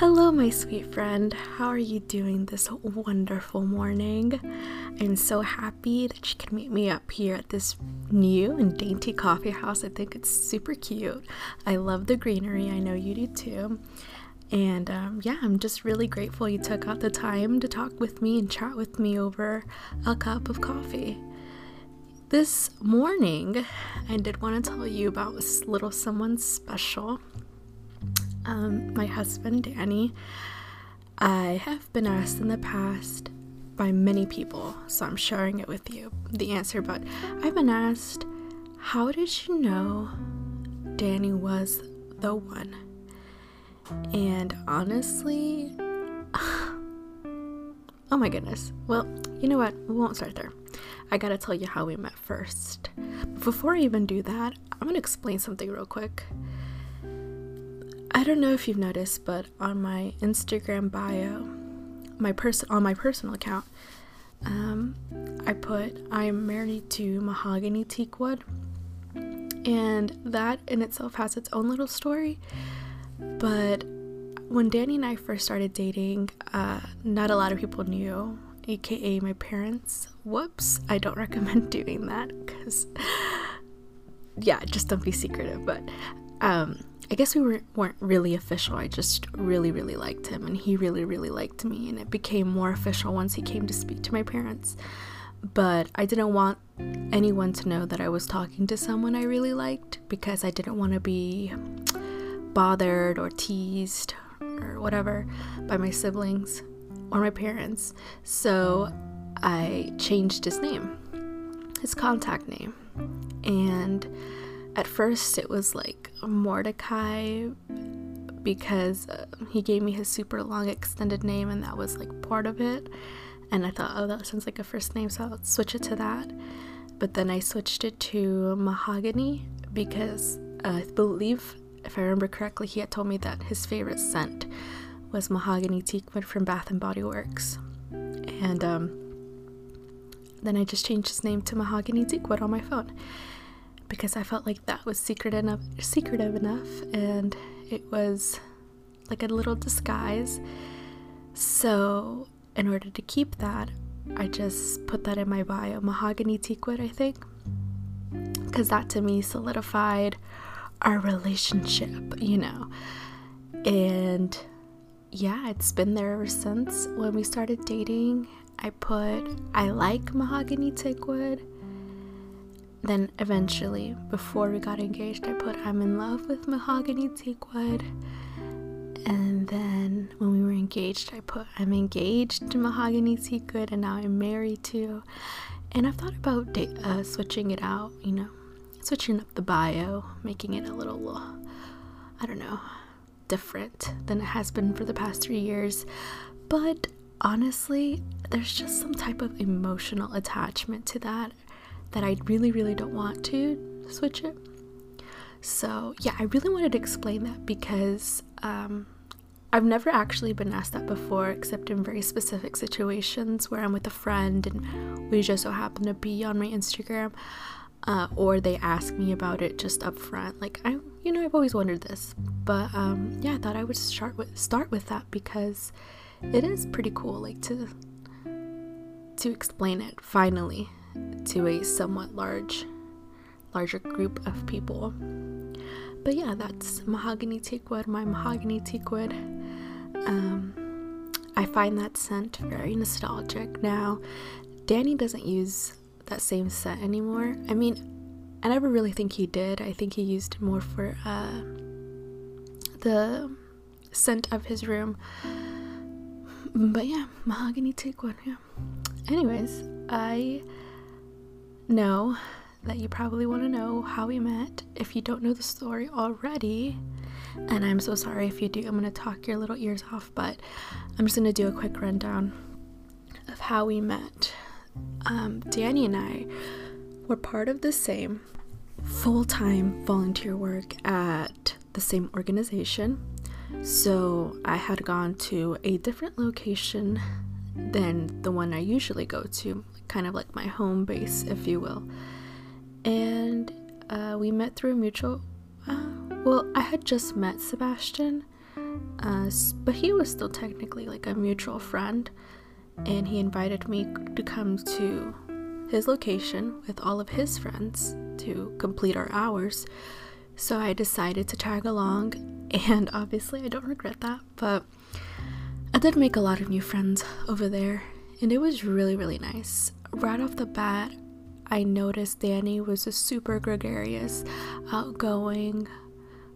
Hello, my sweet friend. How are you doing this wonderful morning? I'm so happy that you can meet me up here at this new and dainty coffee house. I think it's super cute. I love the greenery. I know you do too. And um, yeah, I'm just really grateful you took out the time to talk with me and chat with me over a cup of coffee. This morning, I did want to tell you about a little someone special um, my husband, Danny, I have been asked in the past by many people, so I'm sharing it with you, the answer, but I've been asked, How did you know Danny was the one? And honestly, oh my goodness. Well, you know what? We won't start there. I gotta tell you how we met first. Before I even do that, I'm gonna explain something real quick. I don't know if you've noticed, but on my Instagram bio, my person on my personal account, um, I put I'm married to mahogany teakwood, and that in itself has its own little story. But when Danny and I first started dating, uh, not a lot of people knew, aka my parents. Whoops, I don't recommend doing that because, yeah, just don't be secretive. But um, I guess we were, weren't really official. I just really, really liked him, and he really, really liked me. And it became more official once he came to speak to my parents. But I didn't want anyone to know that I was talking to someone I really liked because I didn't want to be bothered or teased or whatever by my siblings or my parents. So I changed his name, his contact name. And at first it was like Mordecai because uh, he gave me his super long extended name and that was like part of it. And I thought, oh, that sounds like a first name, so I'll switch it to that. But then I switched it to Mahogany because uh, I believe, if I remember correctly, he had told me that his favorite scent was Mahogany Teakwood from Bath and Body Works. And um, then I just changed his name to Mahogany Teakwood on my phone because I felt like that was secret enough, secretive enough, and it was like a little disguise. So, in order to keep that, I just put that in my bio, mahogany teakwood, I think, because that to me solidified our relationship, you know. And yeah, it's been there ever since. When we started dating, I put I like mahogany teakwood then eventually, before we got engaged, I put I'm in love with mahogany teakwood. And then when we were engaged, I put I'm engaged to mahogany teakwood, and now I'm married to. And I've thought about da- uh, switching it out, you know, switching up the bio, making it a little, I don't know, different than it has been for the past three years. But honestly, there's just some type of emotional attachment to that that I really, really don't want to switch it. So, yeah, I really wanted to explain that because um, I've never actually been asked that before, except in very specific situations where I'm with a friend and we just so happen to be on my Instagram, uh, or they ask me about it just up front. Like, I, you know, I've always wondered this, but um, yeah, I thought I would start with start with that because it is pretty cool, like to to explain it finally to a somewhat large larger group of people. But yeah, that's mahogany teakwood, my mahogany teakwood. Um, I find that scent very nostalgic now. Danny doesn't use that same scent anymore. I mean, I never really think he did. I think he used it more for uh, the scent of his room. But yeah, mahogany teakwood, yeah. Anyways, I know that you probably want to know how we met if you don't know the story already. And I'm so sorry if you do. I'm going to talk your little ears off, but I'm just going to do a quick rundown of how we met. Um, Danny and I were part of the same full time volunteer work at the same organization. So I had gone to a different location than the one I usually go to kind of like my home base, if you will. And uh, we met through mutual. Uh, well, I had just met Sebastian, Uh, but he was still technically like a mutual friend, and he invited me to come to his location with all of his friends to complete our hours. So I decided to tag along, and obviously I don't regret that, but I did make a lot of new friends over there, and it was really, really nice. Right off the bat, I noticed Danny was a super gregarious, outgoing,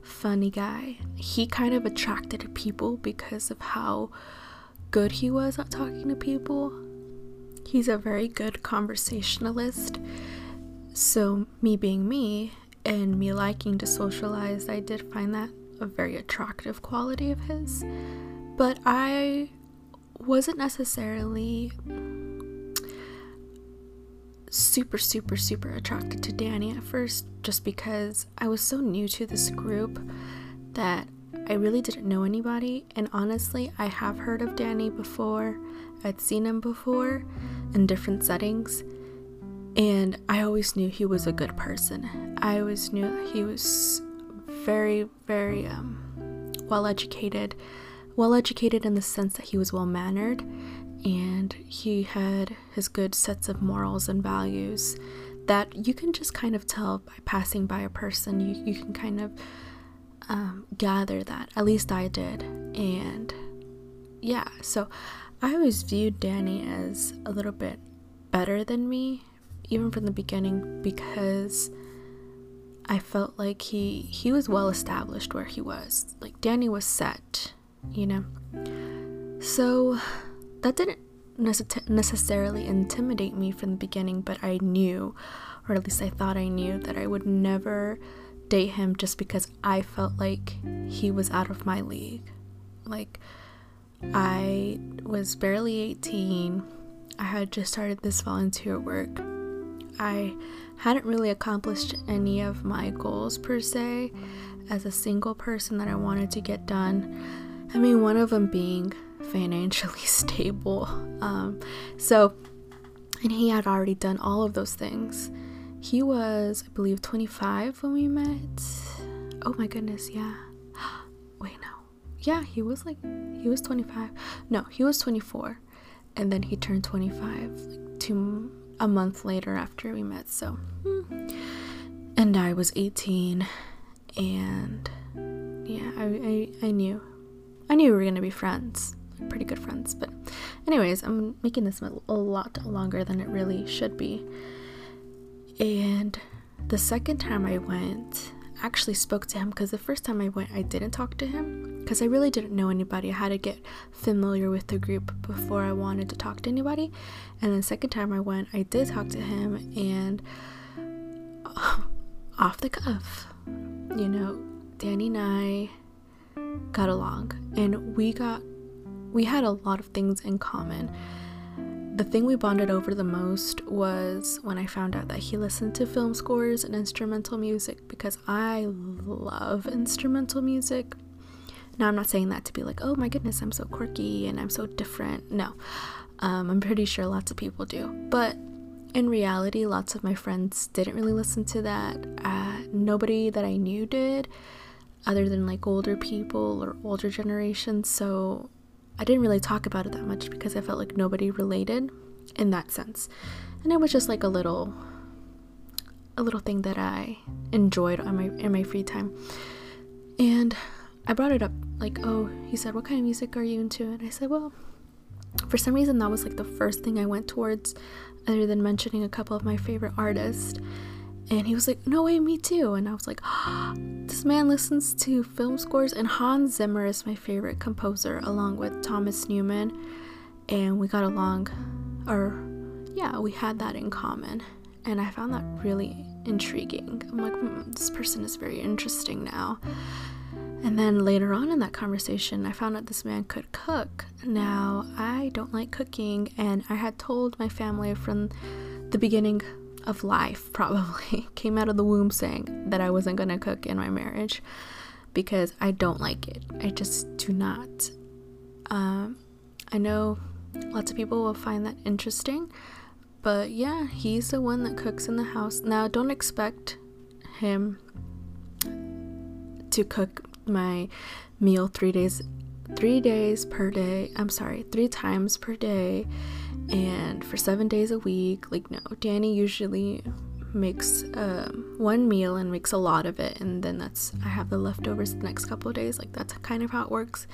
funny guy. He kind of attracted people because of how good he was at talking to people. He's a very good conversationalist. So, me being me and me liking to socialize, I did find that a very attractive quality of his. But I wasn't necessarily super, super, super attracted to Danny at first just because I was so new to this group that I really didn't know anybody. And honestly, I have heard of Danny before, I'd seen him before in different settings. And I always knew he was a good person. I always knew he was very, very um, well educated. Well educated in the sense that he was well mannered and he had his good sets of morals and values that you can just kind of tell by passing by a person. You, you can kind of um, gather that. At least I did. And yeah, so I always viewed Danny as a little bit better than me, even from the beginning, because I felt like he he was well established where he was. Like Danny was set, you know. So that didn't necessarily intimidate me from the beginning, but I knew, or at least I thought I knew, that I would never date him just because I felt like he was out of my league. Like, I was barely 18. I had just started this volunteer work. I hadn't really accomplished any of my goals per se as a single person that I wanted to get done. I mean, one of them being financially stable. Um, so, and he had already done all of those things. He was, I believe, 25 when we met. Oh my goodness, yeah. Wait, no. Yeah, he was like, he was 25. No, he was 24. And then he turned 25 like two, a month later after we met. So, hmm. and I was 18. And yeah, I, I, I knew. I knew we were going to be friends pretty good friends. But, anyways, I'm making this a lot longer than it really should be. And the second time I went, I actually spoke to him because the first time I went, I didn't talk to him because I really didn't know anybody. I had to get familiar with the group before I wanted to talk to anybody. And the second time I went, I did talk to him, and off the cuff, you know, Danny and I got along and we got we had a lot of things in common. The thing we bonded over the most was when I found out that he listened to film scores and instrumental music because I love instrumental music. Now, I'm not saying that to be like, oh my goodness, I'm so quirky and I'm so different. No, um, I'm pretty sure lots of people do. But in reality, lots of my friends didn't really listen to that. Uh, nobody that I knew did, other than like older people or older generations. So I didn't really talk about it that much because I felt like nobody related in that sense. And it was just like a little a little thing that I enjoyed on my in my free time. And I brought it up like, "Oh, he said, "What kind of music are you into?" And I said, "Well, for some reason that was like the first thing I went towards other than mentioning a couple of my favorite artists." And he was like, No way, me too. And I was like, oh, This man listens to film scores, and Hans Zimmer is my favorite composer, along with Thomas Newman. And we got along, or yeah, we had that in common. And I found that really intriguing. I'm like, mm, This person is very interesting now. And then later on in that conversation, I found out this man could cook. Now, I don't like cooking, and I had told my family from the beginning of life probably came out of the womb saying that I wasn't gonna cook in my marriage because I don't like it. I just do not. Um, I know lots of people will find that interesting, but yeah, he's the one that cooks in the house. Now, don't expect him to cook my meal three days three days per day. I'm sorry, three times per day and for seven days a week. Like, no, Danny usually makes um, one meal and makes a lot of it, and then that's I have the leftovers the next couple of days. Like, that's kind of how it works.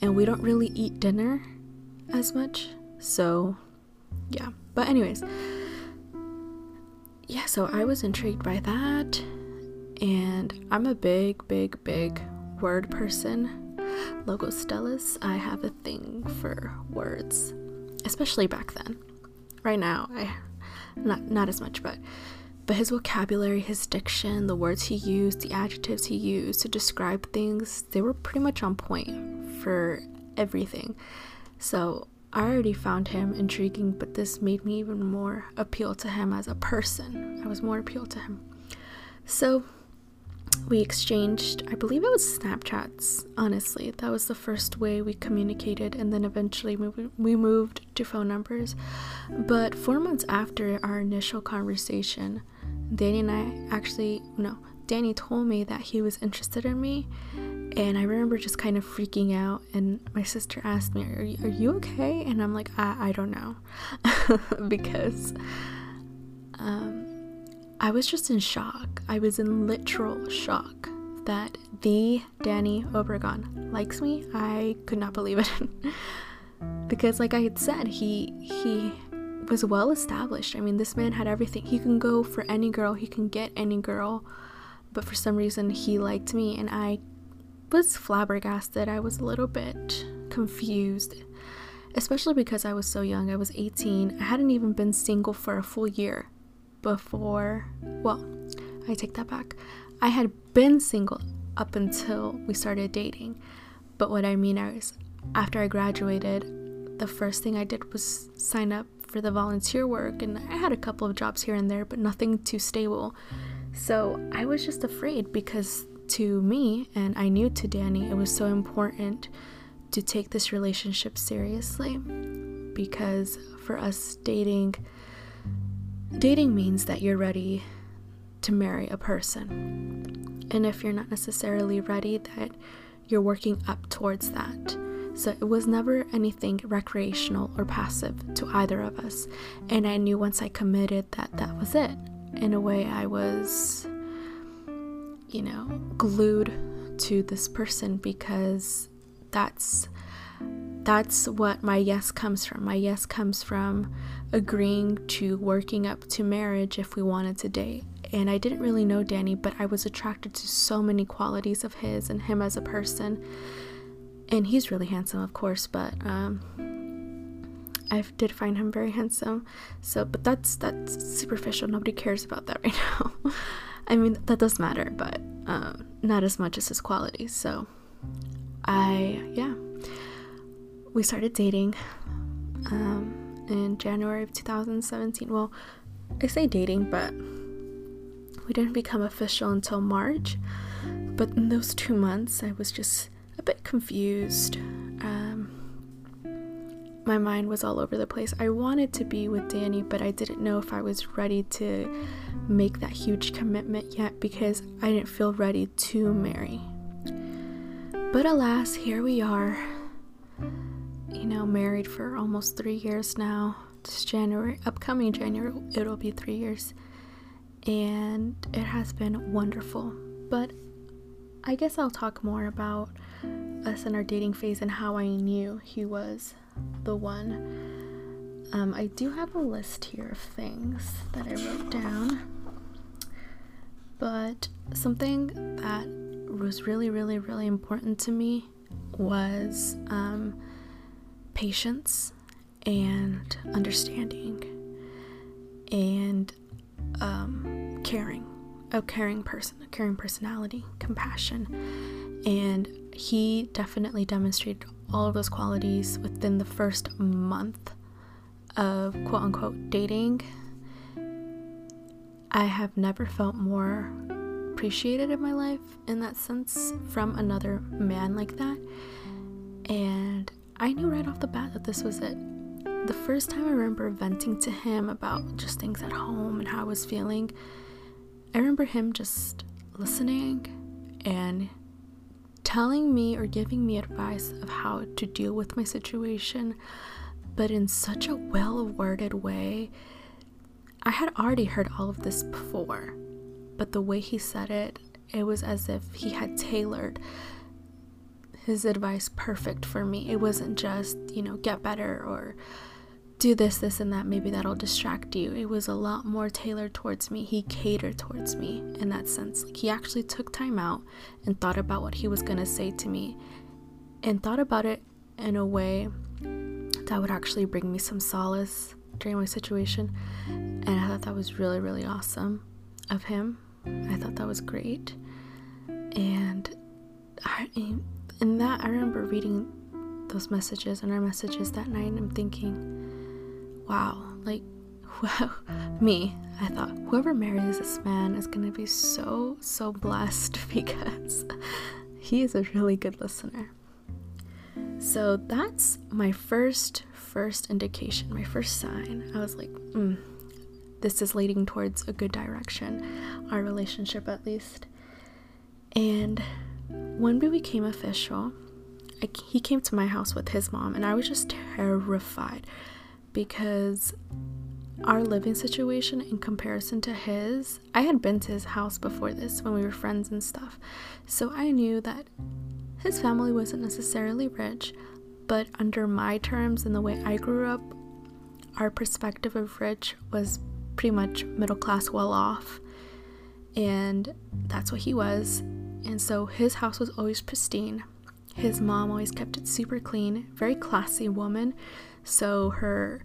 And we don't really eat dinner as much, so yeah. But, anyways, yeah, so I was intrigued by that, and I'm a big, big, big word person Logos Stellus, I have a thing for words, especially back then. Right now, I not not as much, but but his vocabulary, his diction, the words he used, the adjectives he used to describe things, they were pretty much on point for everything. So I already found him intriguing, but this made me even more appeal to him as a person. I was more appealed to him. So we exchanged, I believe it was Snapchats, honestly. That was the first way we communicated, and then eventually we moved to phone numbers. But four months after our initial conversation, Danny and I actually, no, Danny told me that he was interested in me. And I remember just kind of freaking out. And my sister asked me, Are you, are you okay? And I'm like, I, I don't know. because um, I was just in shock. I was in literal shock that the Danny Obregon likes me. I could not believe it. because like I had said, he he was well established. I mean, this man had everything. He can go for any girl, he can get any girl. But for some reason he liked me and I was flabbergasted. I was a little bit confused. Especially because I was so young. I was 18. I hadn't even been single for a full year before, well, I take that back. I had been single up until we started dating. But what I mean is, after I graduated, the first thing I did was sign up for the volunteer work, and I had a couple of jobs here and there, but nothing too stable. So I was just afraid because to me, and I knew to Danny, it was so important to take this relationship seriously because for us dating, Dating means that you're ready to marry a person. And if you're not necessarily ready, that you're working up towards that. So it was never anything recreational or passive to either of us. And I knew once I committed that that was it. In a way, I was, you know, glued to this person because that's that's what my yes comes from. My yes comes from agreeing to working up to marriage if we wanted to date. And I didn't really know Danny, but I was attracted to so many qualities of his and him as a person. And he's really handsome, of course, but um, I did find him very handsome. So, but that's that's superficial. Nobody cares about that right now. I mean, that does matter, but um, not as much as his qualities. So, I yeah, we started dating. Um, in January of 2017. Well, I say dating, but we didn't become official until March. But in those two months, I was just a bit confused. Um, my mind was all over the place. I wanted to be with Danny, but I didn't know if I was ready to make that huge commitment yet because I didn't feel ready to marry. But alas, here we are you know, married for almost three years now. It's January, upcoming January, it'll be three years. And it has been wonderful. But I guess I'll talk more about us in our dating phase and how I knew he was the one. Um, I do have a list here of things that I wrote down. But something that was really, really, really important to me was um, patience and understanding and um, caring a caring person a caring personality compassion. And he definitely demonstrated all of those qualities within the first month of quote unquote dating. I have never felt more appreciated in my life in that sense from another man like that. And I knew right off the bat that this was it. The first time I remember venting to him about just things at home and how I was feeling, I remember him just listening and telling me or giving me advice of how to deal with my situation, but in such a well worded way. I had already heard all of this before, but the way he said it, it was as if he had tailored his advice perfect for me. It wasn't just, you know, get better or do this, this, and that. Maybe that'll distract you. It was a lot more tailored towards me. He catered towards me in that sense. Like, he actually took time out and thought about what he was going to say to me and thought about it in a way that would actually bring me some solace during my situation. And I thought that was really, really awesome of him. I thought that was great. And I, in that, I remember reading those messages and our messages that night, and I'm thinking, wow, like, wow, me. I thought, whoever marries this man is gonna be so, so blessed because he is a really good listener. So that's my first, first indication, my first sign. I was like, mm, this is leading towards a good direction, our relationship at least. And when we became official, I, he came to my house with his mom, and I was just terrified because our living situation in comparison to his, I had been to his house before this when we were friends and stuff. So I knew that his family wasn't necessarily rich, but under my terms and the way I grew up, our perspective of rich was pretty much middle class, well off. And that's what he was. And so his house was always pristine. His mom always kept it super clean, very classy woman. So her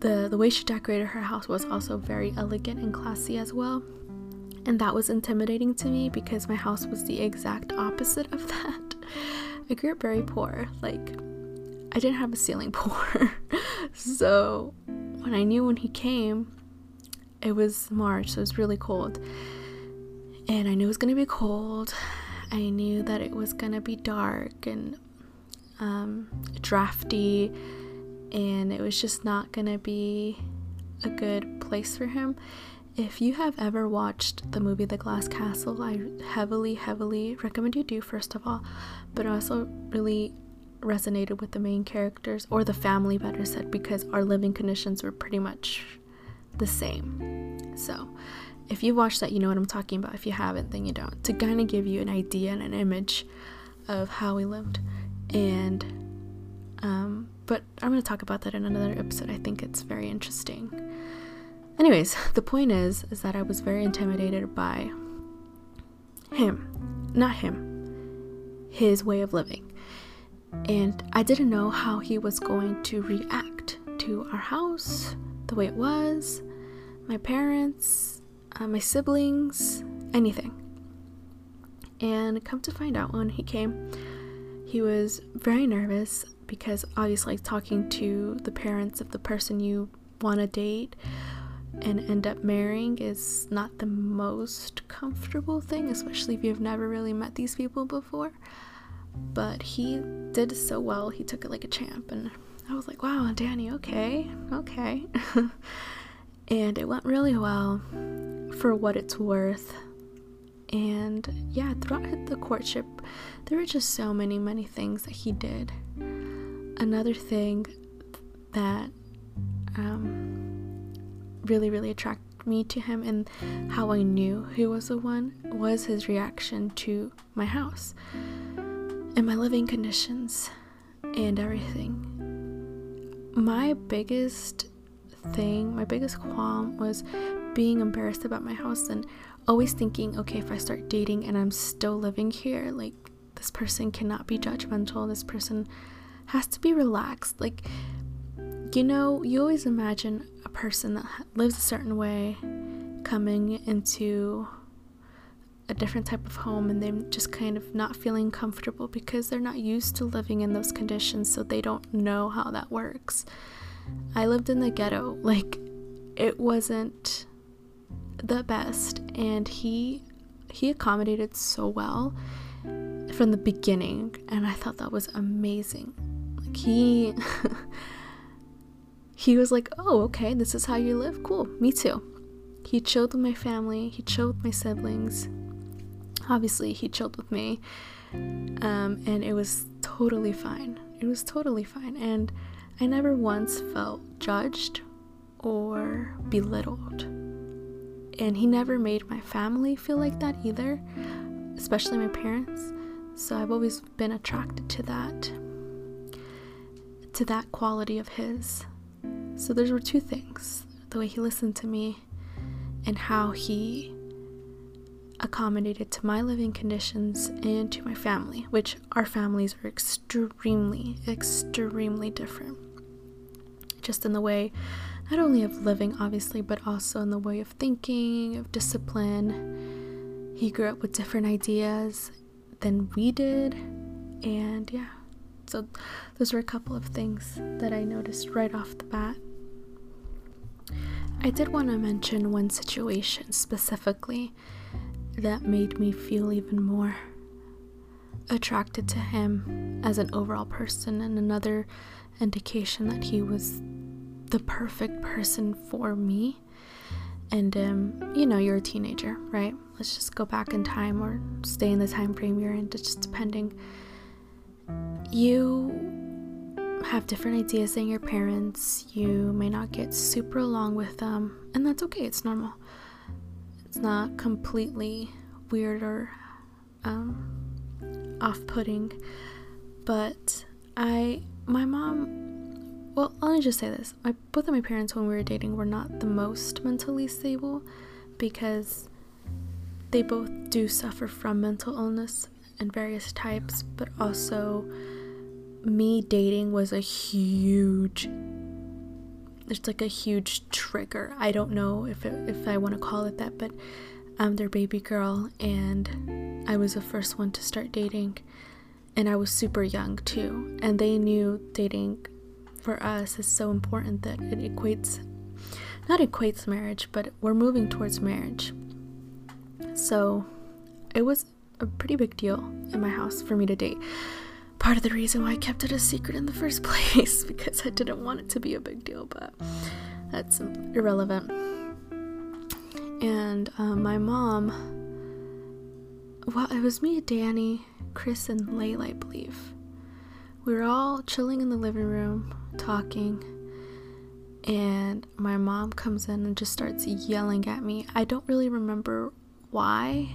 the the way she decorated her house was also very elegant and classy as well. And that was intimidating to me because my house was the exact opposite of that. I grew up very poor. Like I didn't have a ceiling pour. so when I knew when he came, it was March, so it was really cold. And I knew it was gonna be cold. I knew that it was gonna be dark and um, drafty, and it was just not gonna be a good place for him. If you have ever watched the movie The Glass Castle, I heavily, heavily recommend you do, first of all, but also really resonated with the main characters, or the family, better said, because our living conditions were pretty much the same. So, if you watched that, you know what I'm talking about. If you haven't, then you don't. To kind of give you an idea and an image of how we lived. And, um, but I'm going to talk about that in another episode. I think it's very interesting. Anyways, the point is, is that I was very intimidated by him, not him, his way of living. And I didn't know how he was going to react to our house, the way it was, my parents, uh, my siblings, anything. And come to find out when he came, he was very nervous because obviously talking to the parents of the person you want to date and end up marrying is not the most comfortable thing, especially if you've never really met these people before. But he did so well, he took it like a champ, and I was like, wow, Danny, okay, okay. and it went really well for what it's worth. And yeah, throughout the courtship, there were just so many, many things that he did. Another thing that um, really, really attracted me to him and how I knew he was the one was his reaction to my house and my living conditions and everything. My biggest thing, my biggest qualm was being embarrassed about my house and always thinking, okay, if I start dating and I'm still living here, like this person cannot be judgmental, this person has to be relaxed. Like, you know, you always imagine a person that lives a certain way coming into a different type of home and them just kind of not feeling comfortable because they're not used to living in those conditions, so they don't know how that works. I lived in the ghetto, like it wasn't the best, and he he accommodated so well from the beginning, and I thought that was amazing. Like he he was like, "Oh, okay, this is how you live. Cool, me too." He chilled with my family. He chilled with my siblings obviously, he chilled with me, um, and it was totally fine. It was totally fine. And I never once felt judged or belittled. And he never made my family feel like that either, especially my parents. So I've always been attracted to that, to that quality of his. So those were two things the way he listened to me and how he accommodated to my living conditions and to my family, which our families are extremely, extremely different. Just in the way, not only of living, obviously, but also in the way of thinking, of discipline. He grew up with different ideas than we did, and yeah. So, those were a couple of things that I noticed right off the bat. I did want to mention one situation specifically that made me feel even more attracted to him as an overall person, and another indication that he was the perfect person for me. And um, you know, you're a teenager, right? Let's just go back in time or stay in the time frame you're in, just depending. You have different ideas than your parents. You may not get super along with them, and that's okay. It's normal. It's not completely weird or um, off-putting, but I, my mom. Well, let me just say this: my both of my parents, when we were dating, were not the most mentally stable, because they both do suffer from mental illness and various types, but also me dating was a huge it's like a huge trigger. I don't know if it, if I want to call it that, but I'm their baby girl and I was the first one to start dating and I was super young too. And they knew dating for us is so important that it equates not equates marriage, but we're moving towards marriage. So, it was a pretty big deal in my house for me to date part of the reason why I kept it a secret in the first place because I didn't want it to be a big deal, but that's irrelevant. And um, my mom, well, it was me, Danny, Chris, and Layla, I believe. We were all chilling in the living room, talking, and my mom comes in and just starts yelling at me. I don't really remember why,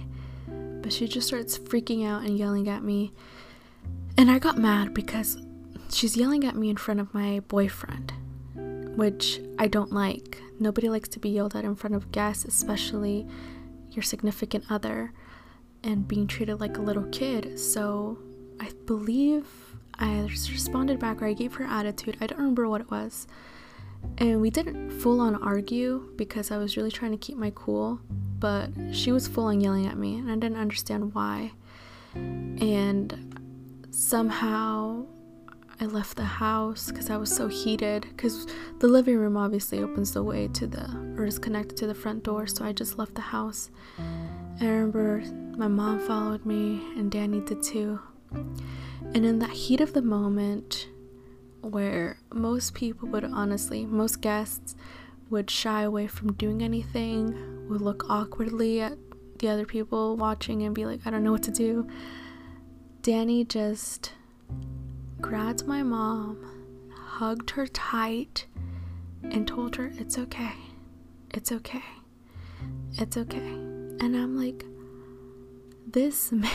but she just starts freaking out and yelling at me and I got mad because she's yelling at me in front of my boyfriend, which I don't like. Nobody likes to be yelled at in front of guests, especially your significant other, and being treated like a little kid. So I believe I responded back or I gave her attitude. I don't remember what it was. And we didn't full on argue because I was really trying to keep my cool, but she was full on yelling at me and I didn't understand why. And somehow I left the house because I was so heated. Because the living room obviously opens the way to the, or is connected to the front door, so I just left the house. I remember my mom followed me, and Danny did too. And in that heat of the moment, where most people would honestly, most guests would shy away from doing anything, would look awkwardly at the other people watching and be like, I don't know what to do. Danny just grabbed my mom, hugged her tight, and told her, It's okay. It's okay. It's okay. And I'm like, This man,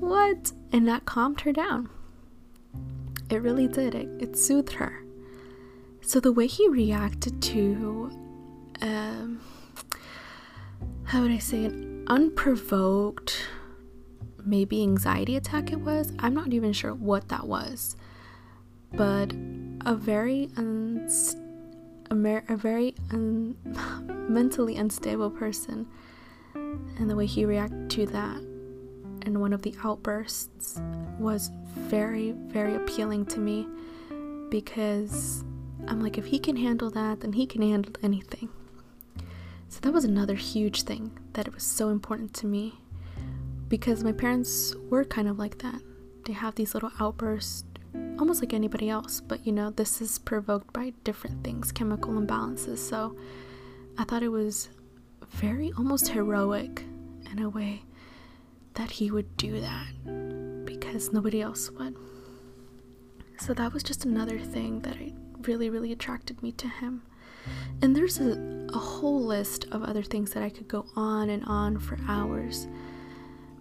what? And that calmed her down. It really did. It, it soothed her. So the way he reacted to, um, how would I say an unprovoked maybe anxiety attack it was. I'm not even sure what that was. But a very unst- a, mer- a very un- mentally unstable person and the way he reacted to that and one of the outbursts was very very appealing to me because I'm like if he can handle that then he can handle anything. So that was another huge thing that it was so important to me because my parents were kind of like that. They have these little outbursts, almost like anybody else, but you know, this is provoked by different things, chemical imbalances. So I thought it was very almost heroic in a way that he would do that because nobody else would. So that was just another thing that I really, really attracted me to him. And there's a, a whole list of other things that I could go on and on for hours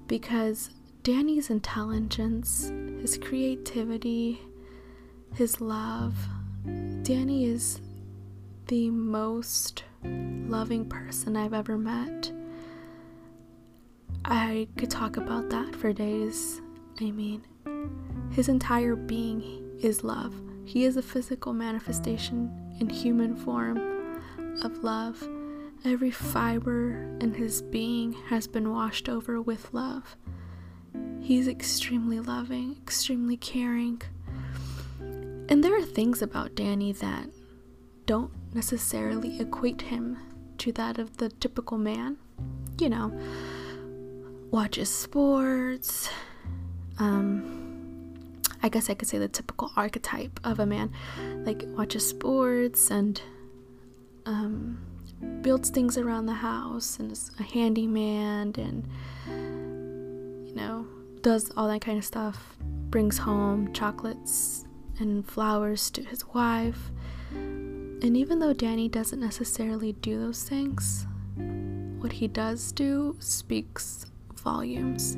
because Danny's intelligence, his creativity, his love, Danny is the most loving person I've ever met. I could talk about that for days. I mean, his entire being is love. He is a physical manifestation in human form of love. Every fiber in his being has been washed over with love. He's extremely loving, extremely caring. And there are things about Danny that don't necessarily equate him to that of the typical man. You know, watches sports, um, I guess I could say the typical archetype of a man, like watches sports and um, builds things around the house and is a handyman and you know does all that kind of stuff. Brings home chocolates and flowers to his wife. And even though Danny doesn't necessarily do those things, what he does do speaks volumes.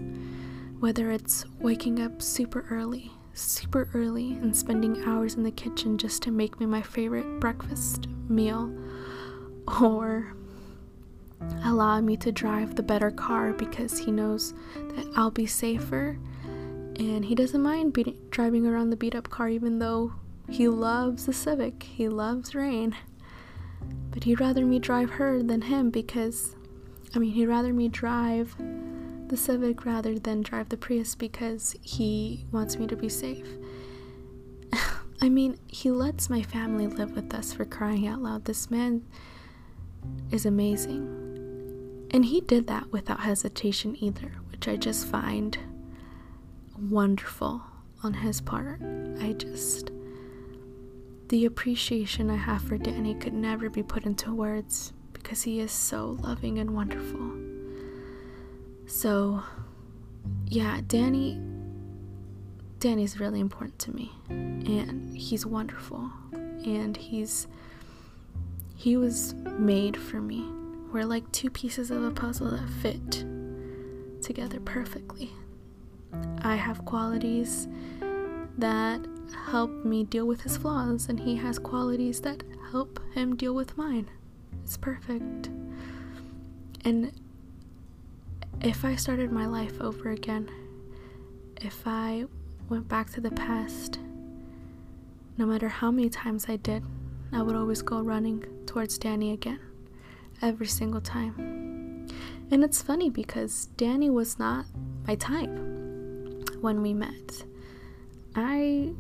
Whether it's waking up super early, super early, and spending hours in the kitchen just to make me my favorite breakfast meal, or allowing me to drive the better car because he knows that I'll be safer and he doesn't mind beat- driving around the beat up car even though he loves the Civic, he loves rain. But he'd rather me drive her than him because, I mean, he'd rather me drive the Civic rather than drive the Prius because he wants me to be safe. I mean, he lets my family live with us for crying out loud. This man is amazing. And he did that without hesitation either, which I just find wonderful on his part. I just. The appreciation I have for Danny could never be put into words because he is so loving and wonderful. So, yeah, Danny. Danny's really important to me, and he's wonderful, and he's he was made for me. We're like two pieces of a puzzle that fit together perfectly. I have qualities that help me deal with his flaws, and he has qualities that help him deal with mine. It's perfect. And if I started my life over again, if I went back to the past, no matter how many times I did, I would always go running towards Danny again. Every single time. And it's funny because Danny was not my type when we met. I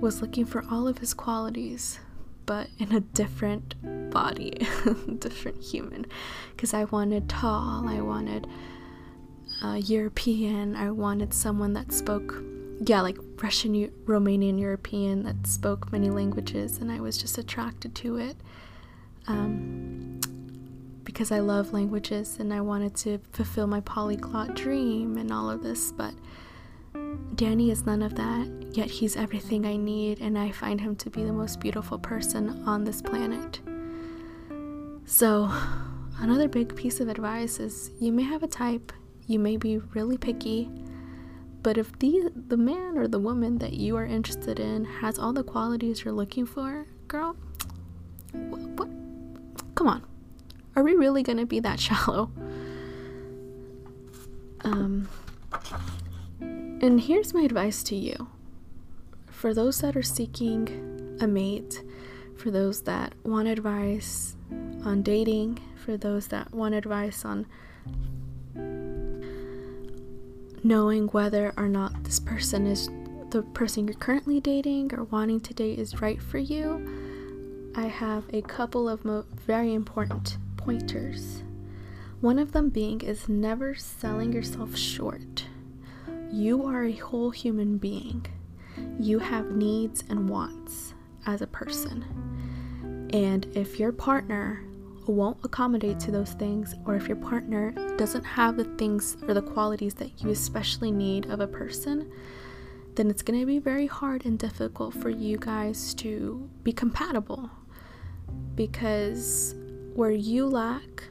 was looking for all of his qualities, but in a different body, different human. Because I wanted tall, I wanted uh, European. I wanted someone that spoke, yeah, like Russian, U- Romanian, European that spoke many languages, and I was just attracted to it um, because I love languages and I wanted to fulfill my polyglot dream and all of this. But Danny is none of that, yet he's everything I need, and I find him to be the most beautiful person on this planet. So, another big piece of advice is you may have a type, you may be really picky, but if the the man or the woman that you are interested in has all the qualities you're looking for, girl, what, what? Come on. Are we really to be that shallow? Um and here's my advice to you. For those that are seeking a mate, for those that want advice on dating, for those that want advice on knowing whether or not this person is the person you're currently dating or wanting to date is right for you, I have a couple of mo- very important pointers. One of them being is never selling yourself short. You are a whole human being. You have needs and wants as a person. And if your partner won't accommodate to those things, or if your partner doesn't have the things or the qualities that you especially need of a person, then it's going to be very hard and difficult for you guys to be compatible. Because where you lack,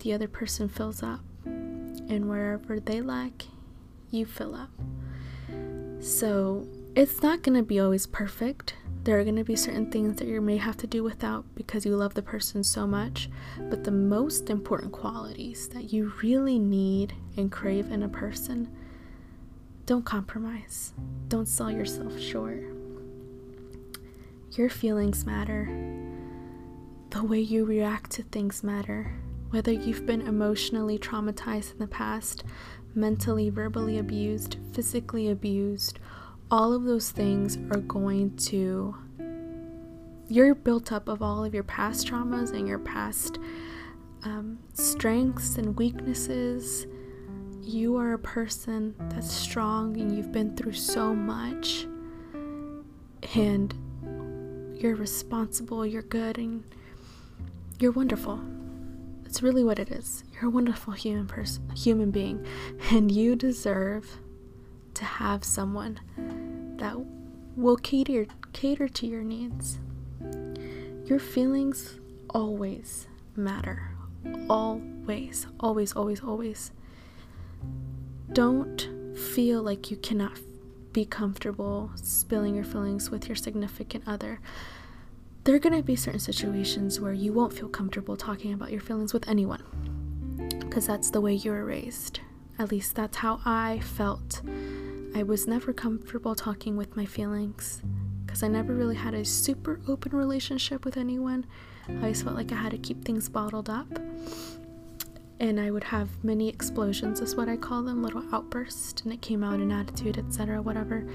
the other person fills up, and wherever they lack, you fill up. So it's not going to be always perfect. There are going to be certain things that you may have to do without because you love the person so much. But the most important qualities that you really need and crave in a person, don't compromise. Don't sell yourself short. Your feelings matter. The way you react to things matter. Whether you've been emotionally traumatized in the past, mentally, verbally abused, physically abused, all of those things are going to you're built up of all of your past traumas and your past um, strengths and weaknesses. You are a person that's strong and you've been through so much. And you're responsible you're good and you're wonderful. It's really what it is. You're a wonderful human person human being. And you deserve to have someone that will cater cater to your needs. Your feelings always matter. Always, always, always, always. Don't feel like you cannot be comfortable spilling your feelings with your significant other. There are going to be certain situations where you won't feel comfortable talking about your feelings with anyone because that's the way you were raised. At least that's how I felt I was never comfortable talking with my feelings because I never really had a super open relationship with anyone. I always felt like I had to keep things bottled up. And I would have many explosions, is what I call them, little outbursts, and it came out in attitude, etc., whatever.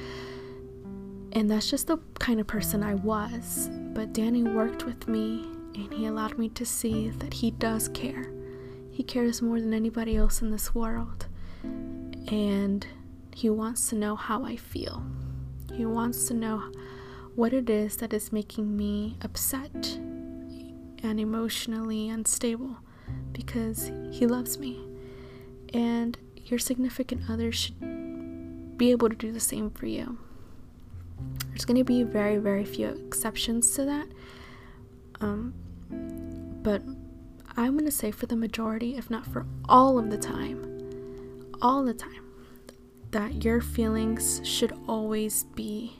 And that's just the kind of person I was. But Danny worked with me and he allowed me to see that he does care. He cares more than anybody else in this world. And he wants to know how I feel. He wants to know what it is that is making me upset and emotionally unstable because he loves me. And your significant other should be able to do the same for you. There's going to be very, very few exceptions to that. Um, but I'm going to say for the majority, if not for all of the time, all the time, that your feelings should always be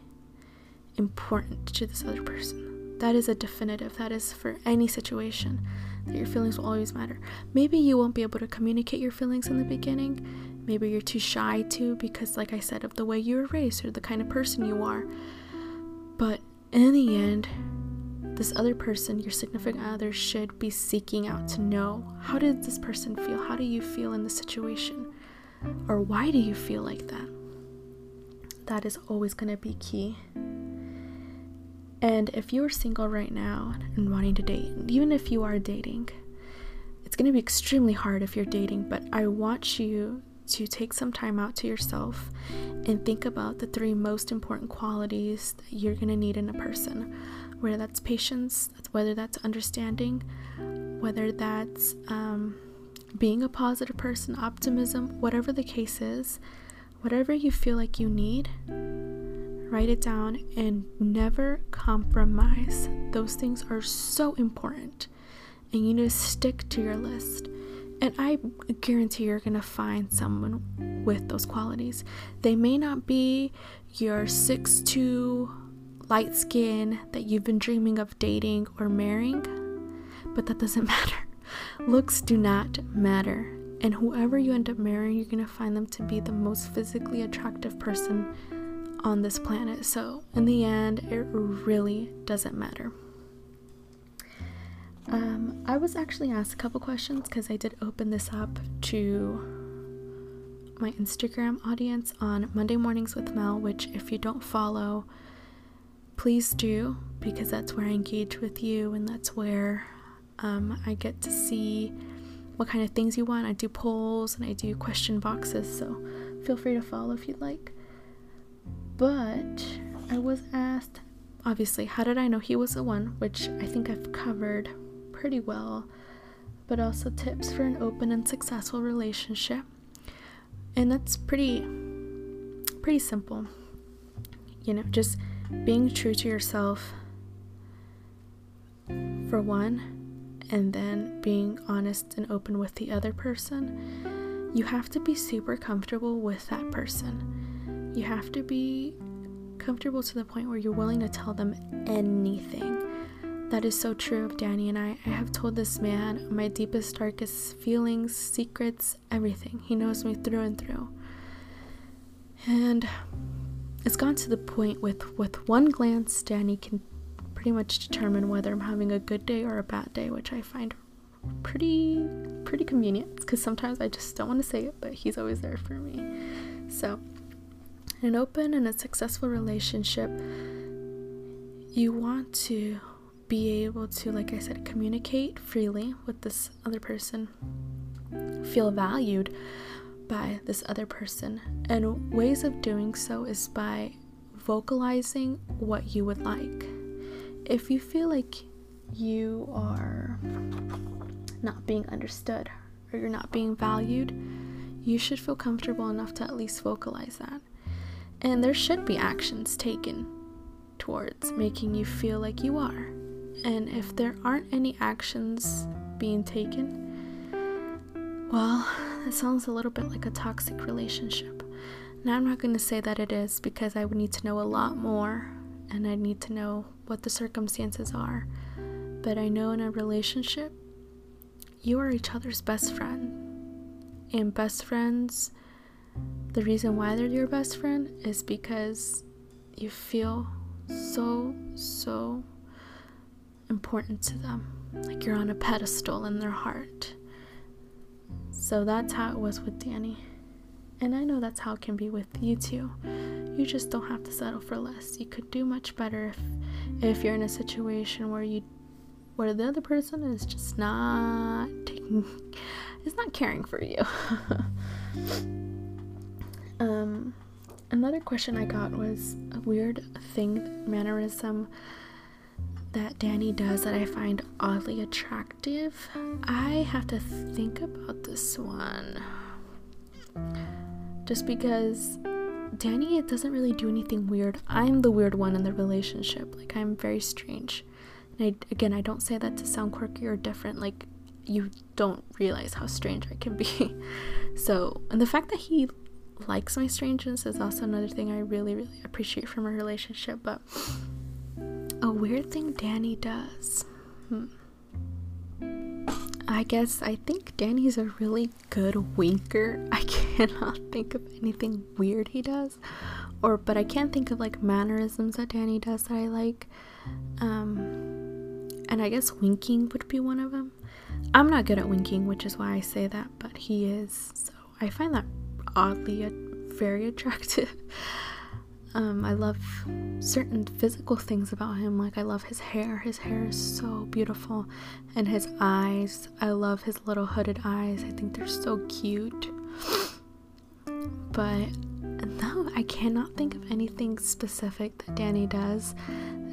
important to this other person. That is a definitive, that is for any situation, that your feelings will always matter. Maybe you won't be able to communicate your feelings in the beginning. Maybe you're too shy to, because, like I said, of the way you were raised or the kind of person you are. But in the end, this other person, your significant other, should be seeking out to know how did this person feel? How do you feel in this situation? Or why do you feel like that? That is always going to be key. And if you're single right now and wanting to date, even if you are dating, it's going to be extremely hard if you're dating, but I want you to take some time out to yourself and think about the three most important qualities that you're going to need in a person. Whether that's patience, whether that's understanding, whether that's um, being a positive person, optimism, whatever the case is, whatever you feel like you need, write it down and never compromise. Those things are so important, and you need to stick to your list. And I guarantee you're gonna find someone with those qualities. They may not be your six-two light skin that you've been dreaming of dating or marrying, but that doesn't matter Looks do not matter, and whoever you end up marrying, you're gonna find them to be the most physically attractive person on this planet. So, in the end, it really doesn't matter. Um, I was actually asked a couple questions because I did open this up to my Instagram audience on Monday Mornings with Mel, which, if you don't follow, please do because that's where I engage with you and that's where um, I get to see what kind of things you want. I do polls and I do question boxes, so feel free to follow if you'd like. But I was asked, obviously, how did I know he was the one, which I think I've covered pretty well. but also tips for an open and successful relationship. And that's pretty pretty simple. You know, just being true to yourself for one, and then being honest and open with the other person. You have to be super comfortable with that person. You have to be comfortable to the point where you're willing to tell them anything. That is so true of Danny and I. I have told this man my deepest, darkest feelings, secrets, everything. He knows me through and through. And it's gone to the point with with one glance Danny can pretty much determine whether I'm having a good day or a bad day, which I find pretty pretty convenient because sometimes I just don't want to say it, but he's always there for me. So, in an open and a successful relationship, you want to be able to, like I said, communicate freely with this other person, feel valued by this other person. And ways of doing so is by vocalizing what you would like. If you feel like you are not being understood or you're not being valued, you should feel comfortable enough to at least vocalize that. And there should be actions taken towards making you feel like you are. And if there aren't any actions being taken, well, it sounds a little bit like a toxic relationship. Now, I'm not going to say that it is because I would need to know a lot more and I need to know what the circumstances are. But I know in a relationship, you are each other's best friend. And best friends, the reason why they're your best friend is because you feel so, so important to them. Like you're on a pedestal in their heart. So that's how it was with Danny. And I know that's how it can be with you too. You just don't have to settle for less. You could do much better if if you're in a situation where you where the other person is just not taking is not caring for you. um another question I got was a weird thing mannerism that Danny does that I find oddly attractive. I have to think about this one. Just because Danny it doesn't really do anything weird. I'm the weird one in the relationship. Like I'm very strange. And I, again, I don't say that to sound quirky or different. Like you don't realize how strange I can be. so, and the fact that he likes my strangeness is also another thing I really, really appreciate from a relationship. But a weird thing Danny does. Hmm. I guess I think Danny's a really good winker. I cannot think of anything weird he does. Or but I can't think of like mannerisms that Danny does that I like. Um and I guess winking would be one of them. I'm not good at winking, which is why I say that, but he is. So I find that oddly very attractive. Um, I love certain physical things about him. Like, I love his hair. His hair is so beautiful. And his eyes. I love his little hooded eyes. I think they're so cute. But no, I cannot think of anything specific that Danny does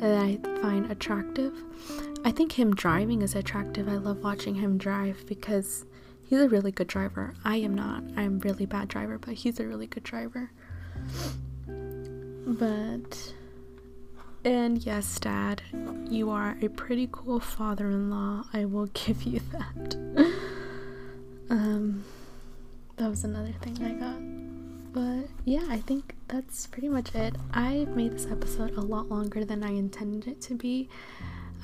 that I find attractive. I think him driving is attractive. I love watching him drive because he's a really good driver. I am not. I'm really bad driver, but he's a really good driver. But, and yes, Dad, you are a pretty cool father in law. I will give you that. um, that was another thing I got. But yeah, I think that's pretty much it. I made this episode a lot longer than I intended it to be.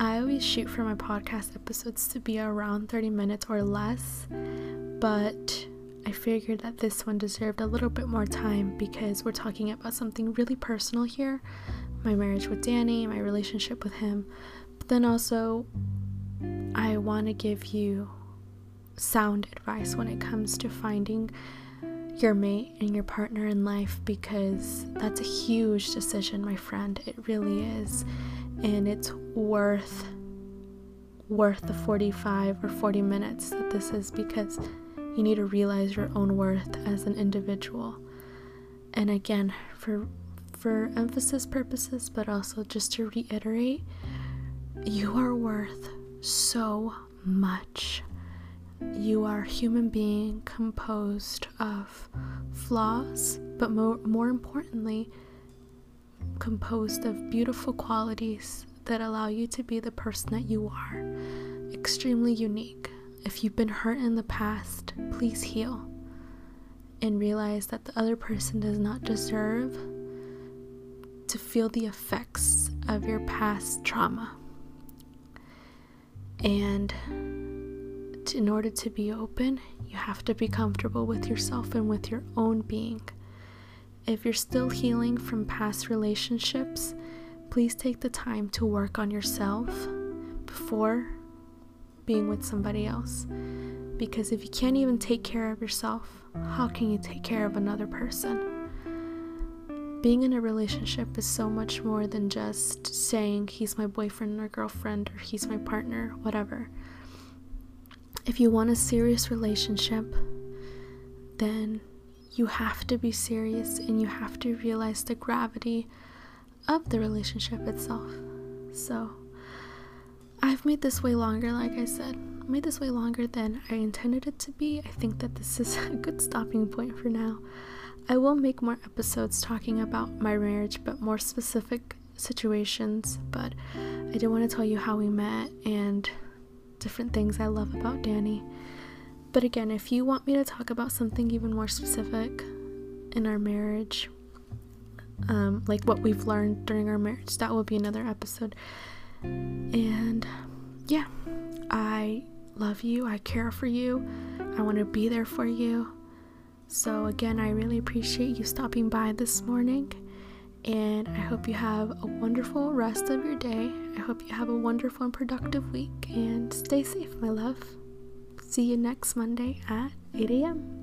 I always shoot for my podcast episodes to be around 30 minutes or less, but I figured that this one deserved a little bit more time because we're talking about something really personal here my marriage with Danny, my relationship with him. But then also, I want to give you sound advice when it comes to finding your mate and your partner in life because that's a huge decision, my friend. It really is. And it's worth worth the 45 or 40 minutes that this is because you need to realize your own worth as an individual. And again, for for emphasis purposes, but also just to reiterate, you are worth so much. you are a human being composed of flaws, but more, more importantly, composed of beautiful qualities that allow you to be the person that you are. Extremely unique. If you've been hurt in the past, please heal and realize that the other person does not deserve to feel the effects of your past trauma. And in order to be open, you have to be comfortable with yourself and with your own being. If you're still healing from past relationships, please take the time to work on yourself before being with somebody else. Because if you can't even take care of yourself, how can you take care of another person? Being in a relationship is so much more than just saying he's my boyfriend or girlfriend or he's my partner, whatever. If you want a serious relationship, then you have to be serious and you have to realize the gravity of the relationship itself. So, I've made this way longer, like I said. I made this way longer than I intended it to be. I think that this is a good stopping point for now. I will make more episodes talking about my marriage, but more specific situations. But I did want to tell you how we met and different things I love about Danny. But again, if you want me to talk about something even more specific in our marriage, um, like what we've learned during our marriage, that will be another episode. And yeah, I love you. I care for you. I want to be there for you. So, again, I really appreciate you stopping by this morning. And I hope you have a wonderful rest of your day. I hope you have a wonderful and productive week. And stay safe, my love. See you next Monday at 8 a.m.